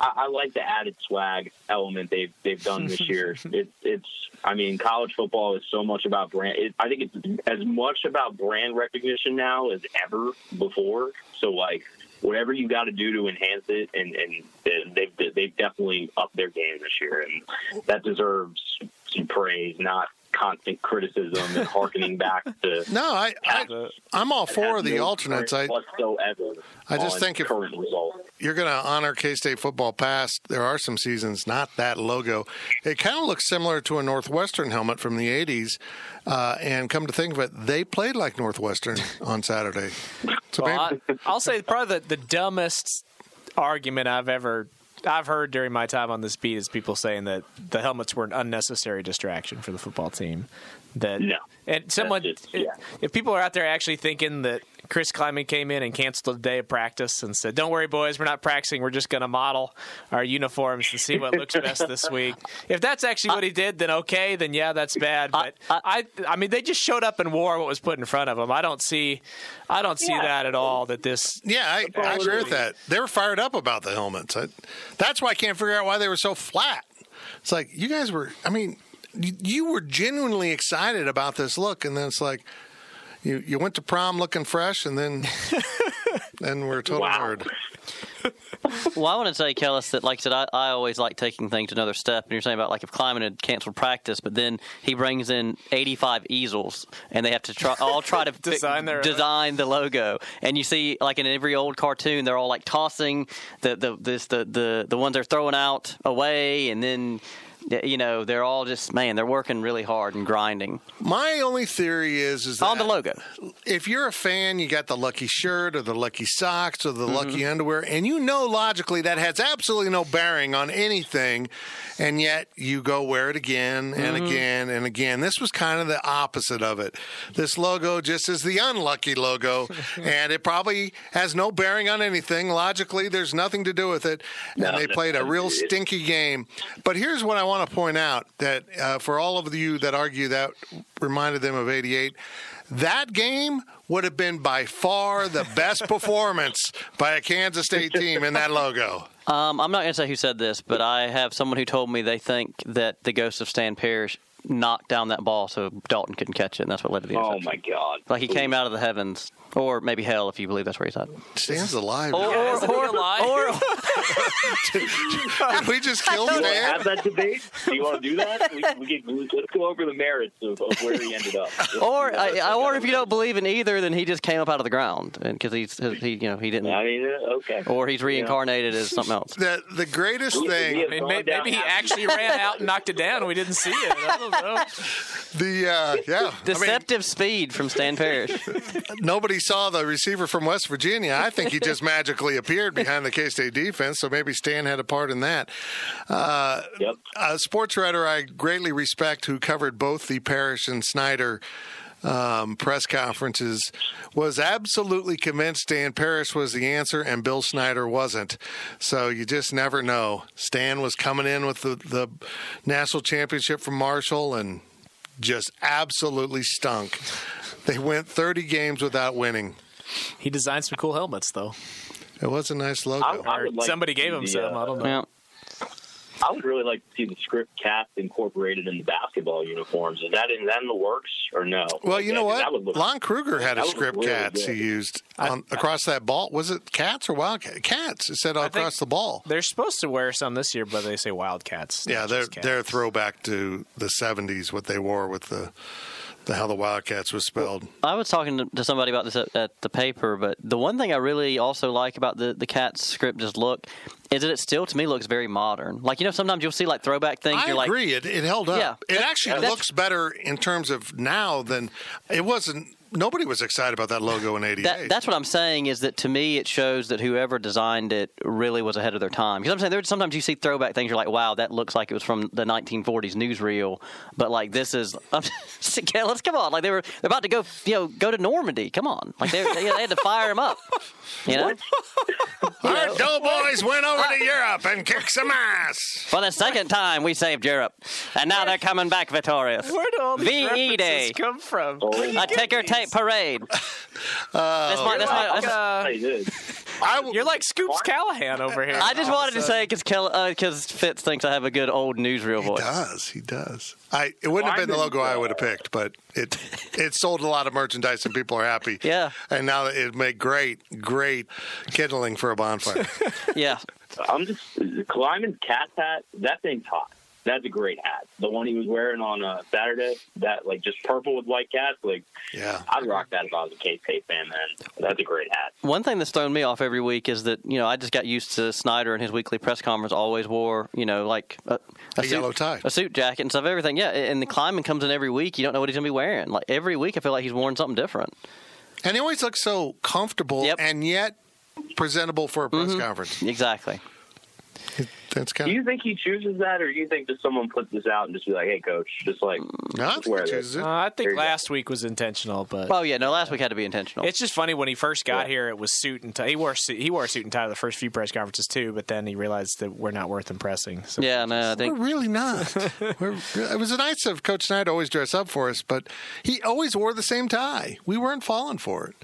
I, I like the added swag element they've they've done this year. It, it's, I mean, college football is so much about brand. It, I think it's as much about brand recognition now as ever before. So like. Whatever you got to do to enhance it, and, and they've they've definitely upped their game this year, and that deserves some praise, not constant criticism and harkening back to no, I, I I'm all for the no alternates. I whatsoever. I just think if- you're going to honor K State football past, there are some seasons, not that logo. It kind of looks similar to a Northwestern helmet from the 80s. Uh, and come to think of it, they played like Northwestern on Saturday. So Well, maybe, I, I'll say probably the, the dumbest argument I've ever I've heard during my time on this beat is people saying that the helmets were an unnecessary distraction for the football team. That No. and someone just, yeah. if people are out there actually thinking that Chris Klieman came in and canceled a day of practice and said, "Don't worry, boys, we're not practicing. We're just going to model our uniforms and see what looks best this week." If that's actually what he did, then okay, then yeah, that's bad. But I, I, mean, they just showed up and wore what was put in front of them. I don't see, I don't see Yeah. that at all. That this yeah, I, I agree with that. They were fired up about the helmets. I, that's why I can't figure out why they were so flat. It's like, you guys were, I mean, you, you were genuinely excited about this look. And then it's like, you, you went to prom looking fresh, and then then we're a total Wow. nerd. Well, I want to say, Kellis, that like I said, I, I always like taking things to another step. And you're saying about like if Klieman had canceled practice, but then he brings in 85 easels, and they have to try all try to fi- Design their own. design the logo. And you see, like in every old cartoon, they're all like tossing the the this the the, the ones they're throwing out away, and then You know, they're all just man, they're working really hard and grinding My only theory is is on the logo. if you're a fan, you got the lucky shirt or the lucky socks or the Mm-hmm. lucky underwear, and you know logically that has absolutely no bearing on anything, and yet you go wear it again and Mm-hmm. again and again. This was kind of the opposite of it. This logo just is the unlucky logo, and it probably has no bearing on anything. Logically, there's nothing to do with it, and No, they no, played a real stinky game. But here's what I want to point out that uh, for all of you that argue that reminded them of 88, that game would have been by far the best performance by a Kansas State team in that logo. Um, I'm not going to say who said this, but I have someone who told me they think that the ghost of Stan Parrish knocked down that ball so Dalton couldn't catch it, and that's what led to the Oh my God! Like he came out of the heavens, or maybe hell, if you believe that's where he's at. Stan's alive. Or, Yeah, is he or, alive? or, Did we just kill You want to Stan? have that debate? Do you want to do that? We, we can, let's go over the merits of, of where he ended up. Let's or, do that. I, Let's I, or if you don't believe in either, then he just came up out of the ground, because he's he you know he didn't, I mean, uh, okay. or he's reincarnated as something else. The, the greatest We- thing. we I mean, may- maybe he actually ran out and knocked it down and we didn't see it. I don't know. The uh, yeah, I mean, Deceptive speed from Stan Parrish. nobody saw the receiver from West Virginia. I think he just magically appeared behind the K State defense, so maybe Stan had a part in that. Uh, Yep. a sports writer I greatly respect who covered both the Parrish and Snyder um, press conferences was absolutely convinced Dan Parrish was the answer and Bill Snyder wasn't. So you just never know. Stan was coming in with the, the national championship from Marshall and just absolutely stunk. They went 30 games without winning. He designed some cool helmets, though. It was a nice logo. I, I like Somebody gave him the, some. uh, I don't know. Yeah. I would really like to see the script cast incorporated in the basketball uniforms. Is that in, that in the works or no? Well, Like, you know that- that what? look- Lon Kruger had a that would look script really cats good. he used on, across that ball. Was it cats or wildcat? Cats. It said think- across the ball. They're supposed to wear some this year, but they say Wildcats. Yeah, they're they're a throwback to the '70s. What they wore with the, the how the Wildcats was spelled. I was talking to- to somebody about this at, at the paper, but the one thing I really also like about the the Cats script is look is that it still to me looks very modern. Like you know, sometimes you'll see like throwback things. I you're like, agree. it, it held up. Yeah. It actually looks better in terms of now than it wasn't. Nobody was excited about that logo in '88. That, that's what I'm saying is that to me it shows that whoever designed it really was ahead of their time. Because I'm saying there's sometimes you see throwback things, you're like, wow, that looks like it was from the 1940s newsreel, but like this is, yeah, let's come on, like they were they're about to go, you know, go to Normandy. Come on, like they they, they had to fire him up, you know. Our Doughboys went over to uh, Europe and kicked some ass. For the second time, we saved Europe, and now they're coming back victorious. Where do all these VE references Day. come from? Oh, A ticker tape parade. that's my, that's my, that's, Uh, I did. You're like Scoops Callahan over here. I just wanted to say because because Fitz thinks I have a good old newsreel voice. He does. He does. I it wouldn't have been the logo I would have picked, but it it sold a lot of merchandise and people are happy. Yeah. And now it made great, great kindling for a bonfire. Yeah, I'm just climbing cat hat. That thing's hot. That's a great hat. The one he was wearing on uh, Saturday, that like just purple with white cats. Like, yeah. I'd rock that if I was a K State fan, man. That's a great hat. One thing that's thrown me off every week is that you know I just got used to Snyder and his weekly press conference always wore you know like a, A suit, yellow tie. a suit jacket and stuff everything. Yeah, and the Klieman comes in every week. You don't know what he's gonna be wearing. Like every week, I feel like he's worn something different. And he always looks so comfortable Yep. and yet presentable for a press Mm-hmm. conference. Exactly. That's Do you think he chooses that, or do you think that someone puts this out and just be like, "Hey, coach, just like no, I just think this"? chooses it. Uh, I think you go. last week was intentional, but Oh yeah, no. Last week had to be intentional. it's just funny when he first got Yeah. here. It was suit and tie. He wore a suit, he wore a suit and tie to the first few press conferences too, but then he realized that we're not worth impressing. So yeah, no. I We're really not. We're, it was nice of Coach Snyder to always dress up for us, but he always wore the same tie. We weren't falling for it.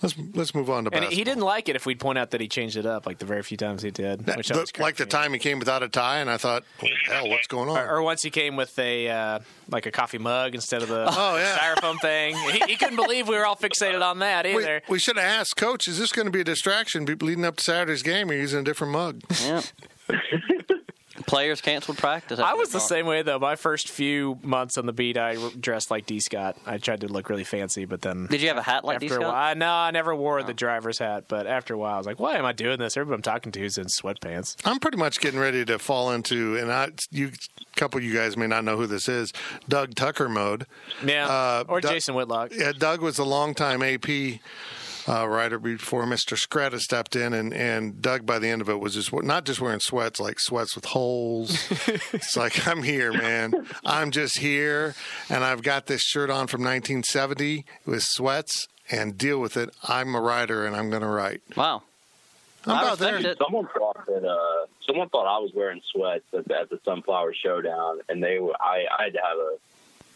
Let's let's move on to and basketball. he didn't like it if we'd point out that he changed it up, like the very few times he did. That- Which the- like the cracking me up. time he came without a tie, and I thought, oh, hell, what's going on? Or, or once he came with a uh, like a coffee mug instead of the Oh, yeah. styrofoam thing. He, he couldn't believe we were all fixated on that we, either. we should have asked Coach, is this going to be a distraction be- leading up to Saturday's game? Or are you using a different mug? yeah. players canceled practice. I was the same way though. My first few months on the beat, I dressed like D. Scott. I tried to look really fancy, but then Did you have a hat like D. after a Scott? while, no, I never wore the driver's hat. But after a while, I was like, "Why am I doing this?" Everybody I'm talking to is in sweatpants. I'm pretty much getting ready to fall into, and I, you, a couple of you guys may not know who this is, Doug Tucker mode. Yeah, Uh, or Doug- Jason Whitlock. Yeah, Doug was a longtime AP uh, writer before Mr. Skretta stepped in, and, and Doug by the end of it was just not just wearing sweats, like sweats with holes. it's like I'm here, man. I'm just here, and I've got this shirt on from 1970 with sweats, and deal with it. I'm a writer, and I'm going to write. Wow. I'm about there. it. Someone thought that uh, someone thought I was wearing sweats at, at the Sunflower Showdown, and they were, I, I had to have a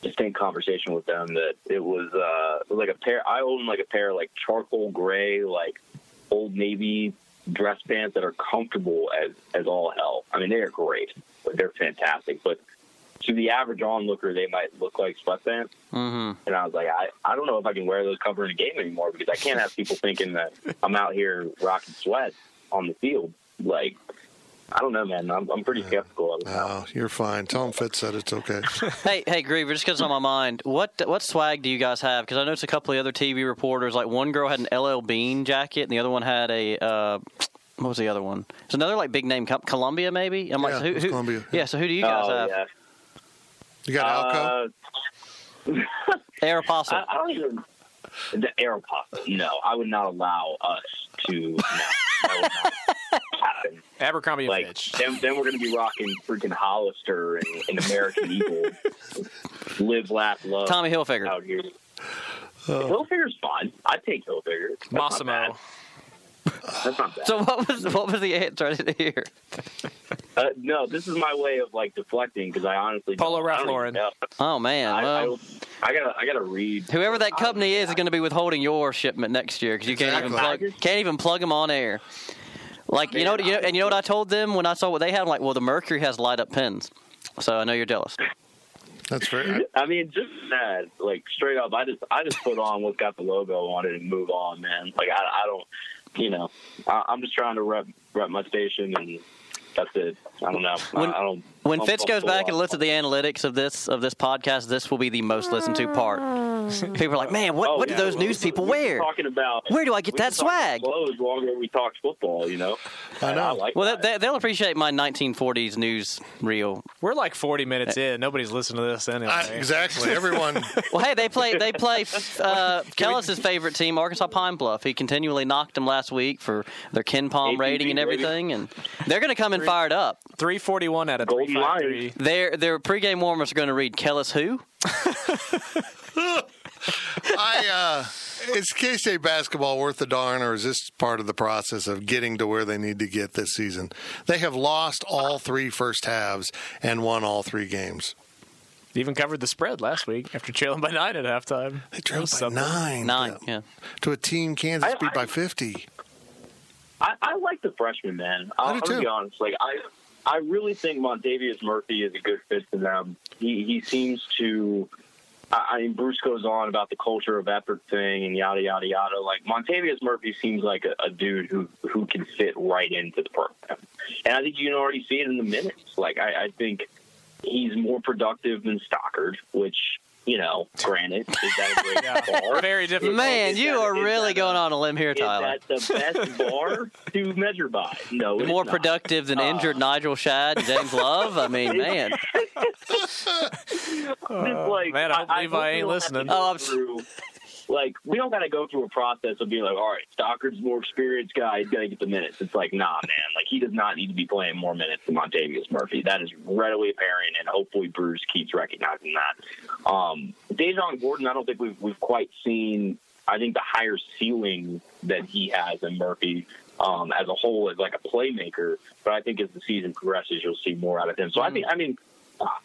distinct conversation with them that it was uh, it was like a pair. I own like a pair of like charcoal gray, like old navy dress pants that are comfortable as as all hell. I mean, they are great. They're fantastic, but to the average onlooker, they might look like sweatpants. Mm-hmm. And I was like, I, I don't know if I can wear those covering a game anymore because I can't have people thinking that I'm out here rocking sweat on the field. Like, I don't know, man. I'm, I'm pretty skeptical of it. now. Oh, you're fine. Tell him Fitz said it's okay. Hey, hey, Griever, just because it's on my mind, what what swag do you guys have? Because I noticed a couple of other TV reporters, like one girl had an LL Bean jacket, and the other one had a. Uh, what was the other one? It's another like big name, Columbia maybe. I'm like, Yeah, so who, who- Columbia. Yeah, so who do you guys oh, have? yeah. You got Alco? Uh, Aeropostale. I, I don't even. The Aeropostale. No, I would not allow us to. No, that would not happen. Abercrombie and Fitch. then, then we're going to be rocking freaking Hollister and, and American Eagle. Live, laugh, love. Tommy Hilfiger. out here. Hilfiger's fine. I'd take Hilfiger. That's Mossimo. That's not bad. So what was what was the answer to hear? Uh, no, this is my way of like deflecting because I honestly Polo I Ralph Lauren. Oh man, I, well, I, I gotta I gotta read. whoever that company is is going to be withholding your shipment next year because you can't even plug can't even plug them on air. Like you know, you know, and you know what I told them when I saw what they had. I'm like, well, the Mercury has light up pins, so I know you're jealous. That's very. I mean, just that, like straight up, I just I just put on what's got the logo on it and move on, man. Like I, I don't, you know, I, I'm just trying to rep rep my station and that's it. I don't know. When- I, I don't. When I'm Fitz goes back and looks at the analytics of this of this podcast, this will be the most listened to part. People are like, man, what Oh, what do those we- news people wear? Talking about Where do I get that could talk about swag? Clothes longer we talked football, you know. I know. like Well, that. they, they'll appreciate my 1940s news reel. We're like 40 minutes in. Nobody's listening to this anyway. I, exactly. Everyone. Well, hey, they play they play uh, Kellis's favorite team, Arkansas Pine Bluff. He continually knocked them last week for their KenPom APB rating and rating. everything, and they're going to come in fired up. 341 out of Golden 353. Their their pregame warmers are going to read Kellis who? I uh, is K State basketball worth the darn, or is this part of the process of getting to where they need to get this season? They have lost all three first halves and won all three games. They Even covered the spread last week after trailing by nine at halftime. They trailed by Something. nine, Nine. to, Yeah. to a team Kansas I- beat I- by fifty. I, I like the freshman man. I I'll, I'm gonna too. be honest. Like I, I really think Montavious Murphy is a good fit for them. He he seems to. I mean, Bruce goes on about the culture of effort thing and yada yada yada. Like Montavious Murphy seems like a, a dude who who can fit right into the program, and I think you can already see it in the minutes. Like I, I think he's more productive than Stockard, which you know, granted, is that a great Yeah. bar? Very different. Man, Is you that- are really that a- going on a limb here, Tyler. that the best bar to measure by? No, it's More not. productive than Uh, injured Nigel Shadd and James Love. I mean, man. It's like, man, I hope Levi hope we ain't listening. Oh, I'm s- through- like, we don't got to go through a process of being like, all right, Stockard's more experienced guy. He's to get the minutes. It's like, nah, man. Like, he does not need to be playing more minutes than Montavious Murphy. That is readily apparent, and hopefully Bruce keeps recognizing that. Um, DaJuan Gordon, I don't think we've we've quite seen. I think the higher ceiling that he has than Murphy um, as a whole as like a playmaker. But I think as the season progresses, you'll see more out of him. So I think, I mean,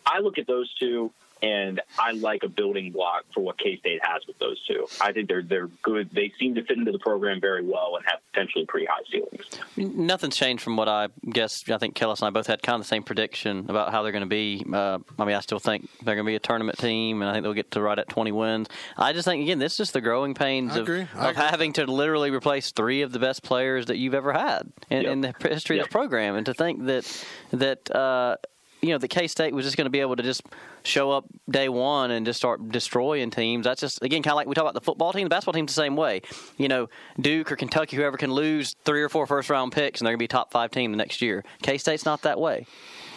I look at those two. And I like a building block for what K State has with those two. I think they're they're good. They seem to fit into the program very well and have potentially pretty high ceilings. Nothing's changed from what I guess. I think Kellis and I both had kind of the same prediction about how they're going to be. Uh, I mean, I still think they're going to be a tournament team, and I think they'll get to right at 20 wins. I just think again, this is just the growing pains of, of having to literally replace three of the best players that you've ever had in, Yep. in the history of Yep. the program, and to think that that. Uh, you know, the K State was just going to be able to just show up day one and just start destroying teams. That's just again kind of like we talk about the football team, the basketball team's the same way. You know, Duke or Kentucky, whoever can lose three or four first round picks and they're going to be top five team the next year. K State's not that way.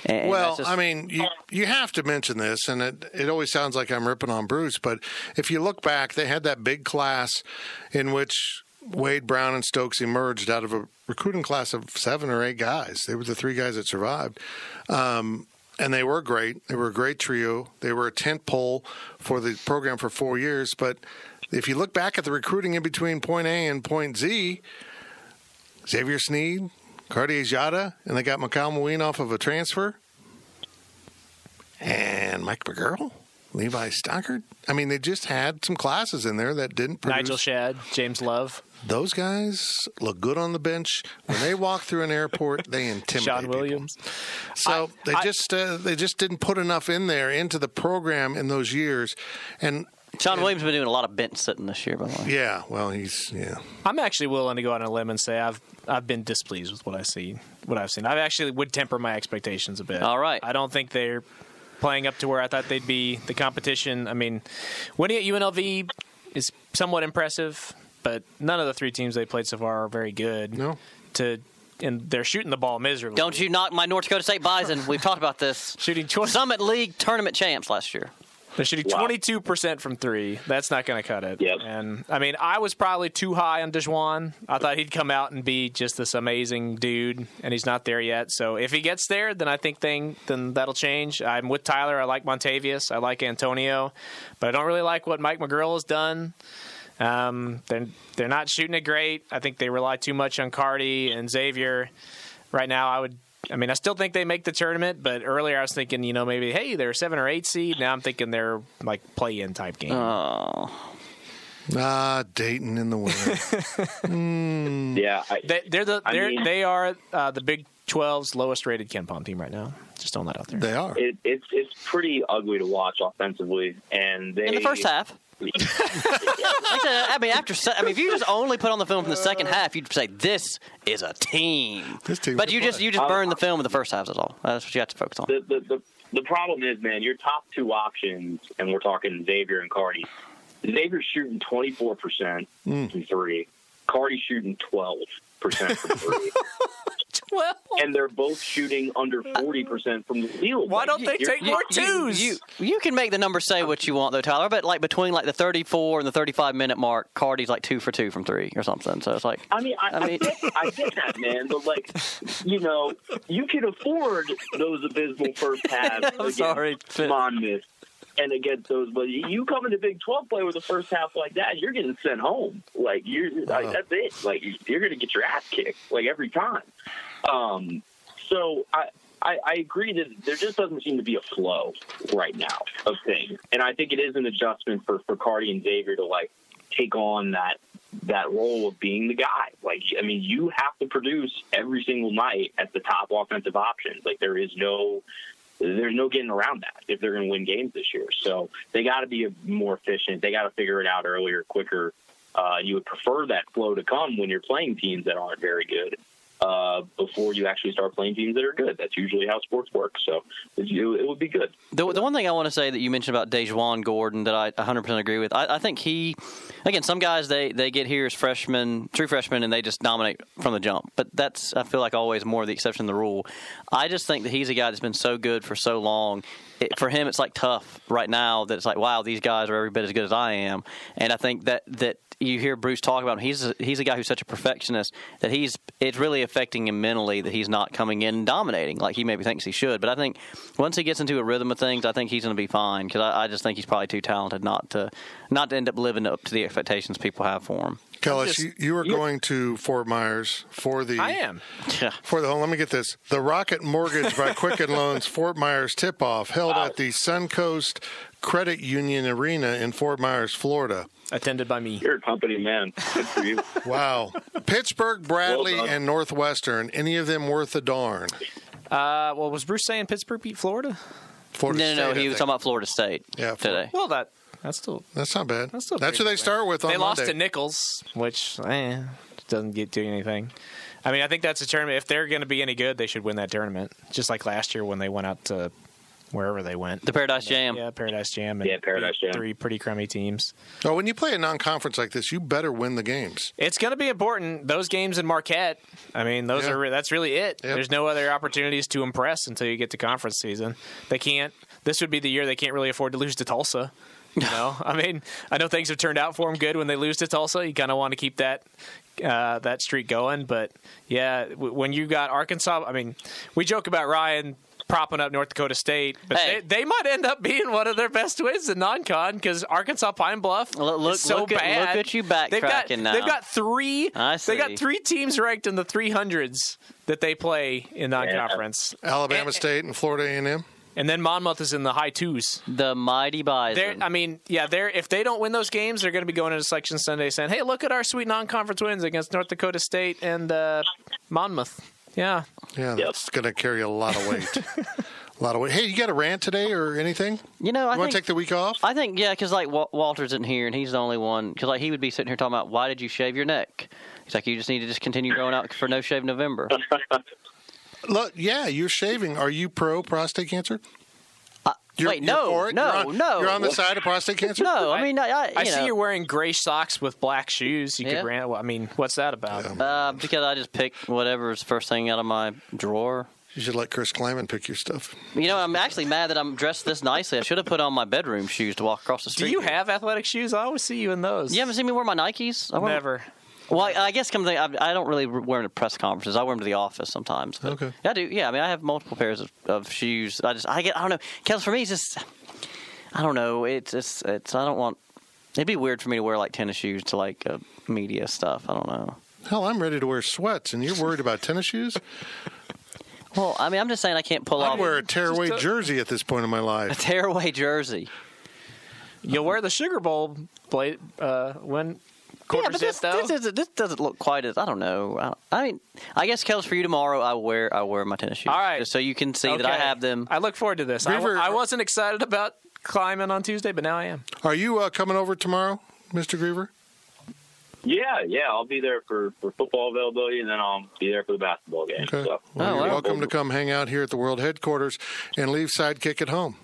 And- Well, just- I mean, you you have to mention this, and it it always sounds like I'm ripping on Bruce, but if you look back, they had that big class in which Wade Brown and Stokes emerged out of a recruiting class of seven or eight guys. They were the three guys that survived. Um, and they were great. They were a great trio. They were a tent pole for the program for four years. But if you look back at the recruiting in between point A and point Z, Xavier Sneed, Cartier Diarra, and they got Mawien off of a transfer and Mike McGuirl, Levi Stockard. I mean, they just had some classes in there that didn't produce. Nigel Shadd, James Love, Those guys look good on the bench. When they walk through an airport, they intimidate. Sean people. Williams. So they I- just uh, they just didn't put enough in there into the program in those years, and Sean Williams has been doing a lot of bench sitting this year, by the way. yeah, well, he's yeah. I'm actually willing to go out on a limb and say I've I've been displeased with what I see, what I've seen. I actually would temper my expectations a bit. All right. I don't think they're playing up to where I thought they'd be. The competition. I mean, winning at UNLV is somewhat impressive, but none of the three teams they played so far are very good. No. To and they're shooting the ball miserably. Don't you knock my North Dakota State Bison. We've talked about this. Shooting 20, Summit League tournament champs last year. They're shooting Wow. twenty two percent from three. That's not going to cut it. Yep. And I mean, I was probably too high on DaJuan. I thought he'd come out and be just this amazing dude, and he's not there yet. So if he gets there, then I think thing then that'll change. I'm with Tyler. I like Montavious. I like Antonio, but I don't really like what Mike McGuirl has done. Um, they're they're not shooting it great. I think they rely too much on Cardi and Xavier. Right now, I would. I mean, I still think they make the tournament, but earlier I was thinking, you know, maybe hey, they're a seven or eight seed. Now I'm thinking they're like play-in type game. Oh, Ah, Dayton in the winter. Yeah, I, they, they're the they're, mean- they are uh, the Big 12's lowest rated KenPom team right now. Just throwing that out there. they are. it, it's it's pretty ugly to watch offensively, and they in the first half. Like I I mean, after I mean, if you just only put on the film from the second half, you'd say this is a team. This team but can you just play. you just burned the film in the first half. That's all. That's what you have to focus on. the, the the the problem is, man, your top two options, and we're talking Xavier and Cardi. Xavier's shooting twenty four percent Mm. from three. Cardi's shooting twelve percent from three, Well, and they're both shooting under uh, forty percent from the field. why Like, don't they you're- take more twos? You you can make the number say what you want though, Tyler. But like between like the 34 and the 35 minute mark, Cardi's like two for two from three or something. So it's like I mean, I, I I, mean- get, I get that, man, but like, you know, you can afford those abysmal first halves. I'm sorry. Monmouth and against those, but you come into Big Twelve play with the first half like that, you're getting sent home. Like you're, like, that's it. Like you're going to get your ass kicked like every time. Um, so I. I, I agree that there just doesn't seem to be a flow right now of things, and I think it is an adjustment for for Cardi and Xavier to like take on that that role of being the guy. Like, I mean, you have to produce every single night at the top offensive options. Like, there is no, there's no getting around that if they're going to win games this year. So they got to be more efficient. They got to figure it out earlier, quicker. Uh, you would prefer that flow to come when you're playing teams that aren't very good. Uh, before you actually start playing teams that are good, that's usually how sports work. So it, it would be good. The, the one thing I want to say that you mentioned about DaJuan Gordon that I 100% agree with, I, I think he, again, some guys they, they get here as freshmen, true freshmen, and they just dominate from the jump. But that's I feel like always more the exception than the rule. I just think that he's a guy that's been so good for so long. It, for him, it's like tough right now that it's like, wow, these guys are every bit as good as I am. And I think that that you hear Bruce talk about him, he's a, he's a guy who's such a perfectionist that he's it's really affecting him mentally that he's not coming in and dominating like he maybe thinks he should. But I think once he gets into a rhythm of things, I think he's going to be fine because I, I just think he's probably too talented not to not to end up living up to the expectations people have for him. Kellis, just- you, you are going to Fort Myers for the I am. Yeah. for the home. Let me get this: the Rocket Mortgage by Quicken Loans Fort Myers tip-off held at the Suncoast Credit Union Arena in Fort Myers, Florida. Attended by me. You're a company man. Good for you. Wow, Pittsburgh, Bradley, Well and Northwestern. Any of them worth a darn? Uh, well, was Bruce saying Pittsburgh beat Florida? Florida No, no, no. State, I He was think. talking about Florida State Yeah, today. Well, that that's still That's not bad. that's still That's who they good. start with on They lost Monday. to Nicholls, which eh, doesn't get do anything. I mean, I think that's a tournament. If they're going to be any good, they should win that tournament. Just like last year when they went out to wherever they went. The Paradise Jam. Yeah, Paradise Jam. And Yeah, Paradise Jam. Three pretty crummy teams. Oh, when you play a non-conference like this, you better win the games. It's going to be important. Those games in Marquette. I mean, those Yeah. are that's really it. Yep. There's no other opportunities to impress until you get to conference season. They can't. This would be the year they can't really afford to lose to Tulsa. You know, I mean, I know things have turned out for them good when they lose to Tulsa. You kind of want to keep that uh, that streak going, but yeah, w- when you got Arkansas, I mean, we joke about Ryan propping up North Dakota State, but Hey. they, they might end up being one of their best wins in non-con because Arkansas Pine Bluff Look- look- is so look at- bad. look at you They've got, backtracking now. They've got three. I They got three teams ranked in the 300s that they play in non-conference, Alabama And- State and Florida A&M. and then Monmouth is in the high twos. The mighty They're, Bison. I mean, yeah, they're if they don't win those games, they're going to be going into Selection Sunday saying, "Hey, look at our sweet non-conference wins against North Dakota State and uh, Monmouth." Yeah, Yeah, that's going to carry a lot of weight. a lot of weight. Hey, you got a rant today or anything? you know, I want to take the week off? I think yeah, because like Wa- Walter's in here and he's the only one. Because like he would be sitting here talking about why did you shave your neck? He's like you just need to just continue growing out for no shave November. Look, yeah, you're shaving. Are you pro prostate cancer? You're, wait, you're no, it? no, You're on, no. You're on the side of prostate cancer? no, I mean I, I, you I see you're wearing gray socks with black shoes. You Yeah. could rant. I mean, what's that about? uh, because I just pick whatever's first thing out of my drawer. You should let Chris Klieman pick your stuff. You know, I'm actually mad that I'm dressed this nicely. I should have put on my bedroom shoes to walk across the street. Do street. you have athletic shoes? I always see you in those. You haven't seen me wear my Nikes? I wear, Never. Well, I, I guess come to think, I, I don't really wear them to press conferences. I wear them to the office sometimes. But Okay. I do. Yeah, I mean, I have multiple pairs of, of shoes. I just, I get, I don't know. Kels, for me, it's just, I don't know. It's, it's, it's, I don't want. It'd be weird for me to wear like tennis shoes to like uh, media stuff. I don't know. Hell, I'm ready to wear sweats, and you're worried about tennis shoes? Well, I mean, I'm just saying I can't pull off I'd off wear a tearaway jersey at this point in my life. a tearaway jersey. You'll wear the Sugar Bowl blade uh, when quarter yeah, but zip this, though. this, isn't- this doesn't look quite as I don't know. I, I mean, I guess Kels for you tomorrow. I wear I wear my tennis shoes. All right. just so you can see that I have them. I look forward to this. I, I wasn't excited about Klieman on Tuesday, but now I am. Are you uh, coming over tomorrow, Mr. Griever? Yeah, yeah, I'll be there for, for football availability, and then I'll be there for the basketball game. Okay. So, Well, Oh, you're wow. welcome to come hang out here at the World Headquarters and leave Sidekick at home.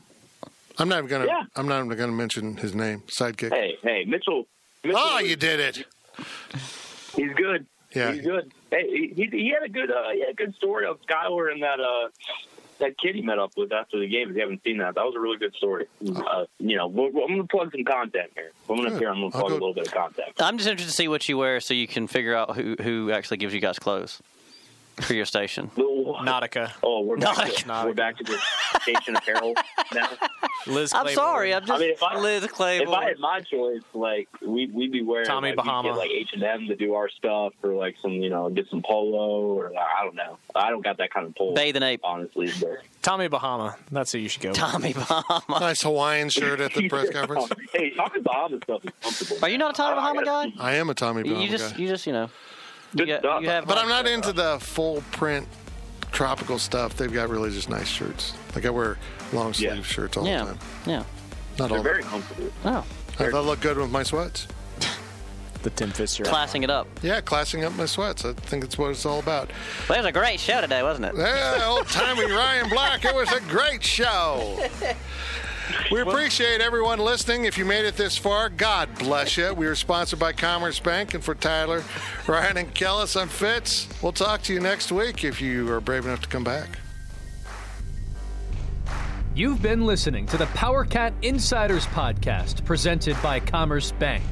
I'm not even gonna. Yeah. I'm not even gonna mention his name. Sidekick. Hey, hey, Mitchell. Mitchell oh, is- you did it. He's good. Yeah. he's good. Hey, he, he had a good uh, he had a good story of Skylar and that uh that kid he met up with after the game. If you haven't seen that, that was a really good story. Uh, you know, we're, I'm going to plug some content here. I'm going to Good. here. I'm going to plug go- a little bit of content. I'm just interested to see what you wear so you can figure out who who actually gives you guys clothes for your station. Nautica. Oh, we're back, Nautica. to, we're back to the station apparel now. Liz I'm sorry, I'm just I mean, if I- Liz If Claiborne. I had my choice, like we we'd be wearing Tommy like, Bahama. get, like H and M to do our stuff, or like some you know get some polo, or I don't know. I don't got that kind of pull, Bathing ape. honestly. But Tommy Bahama. That's who you should go. with. Tommy Bahama. Nice Hawaiian shirt at the press conference. hey, Tommy Bahama stuff is comfortable. Are you not a Tommy I- I Bahama guy? I am a Tommy Bahama You just guy, you just you know. Good you, got- you have but I'm not into the full print tropical stuff. They've got really just nice shirts. Like I wear long sleeve Yeah. shirts all yeah the time. yeah. Not They're all. very comfortable. Oh, I thought I look good with my sweats. The Tim Fitzgerald. classing it up. Yeah, classing up my sweats. I think that's what it's all about. Well, it was a great show today, wasn't it? Yeah, old timey Ryan Black. It was a great show. We appreciate everyone listening. If you made it this far, God bless you. We are sponsored by Commerce Bank, and for Tyler, Ryan, and Kellis, I'm Fitz. We'll talk to you next week if you are brave enough to come back. You've been listening to the PowerCat Insiders Podcast presented by Commerce Bank.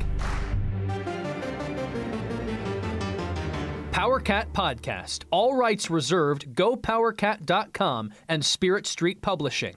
PowerCat Podcast. All rights reserved. GoPowerCat.com and Spirit Street Publishing.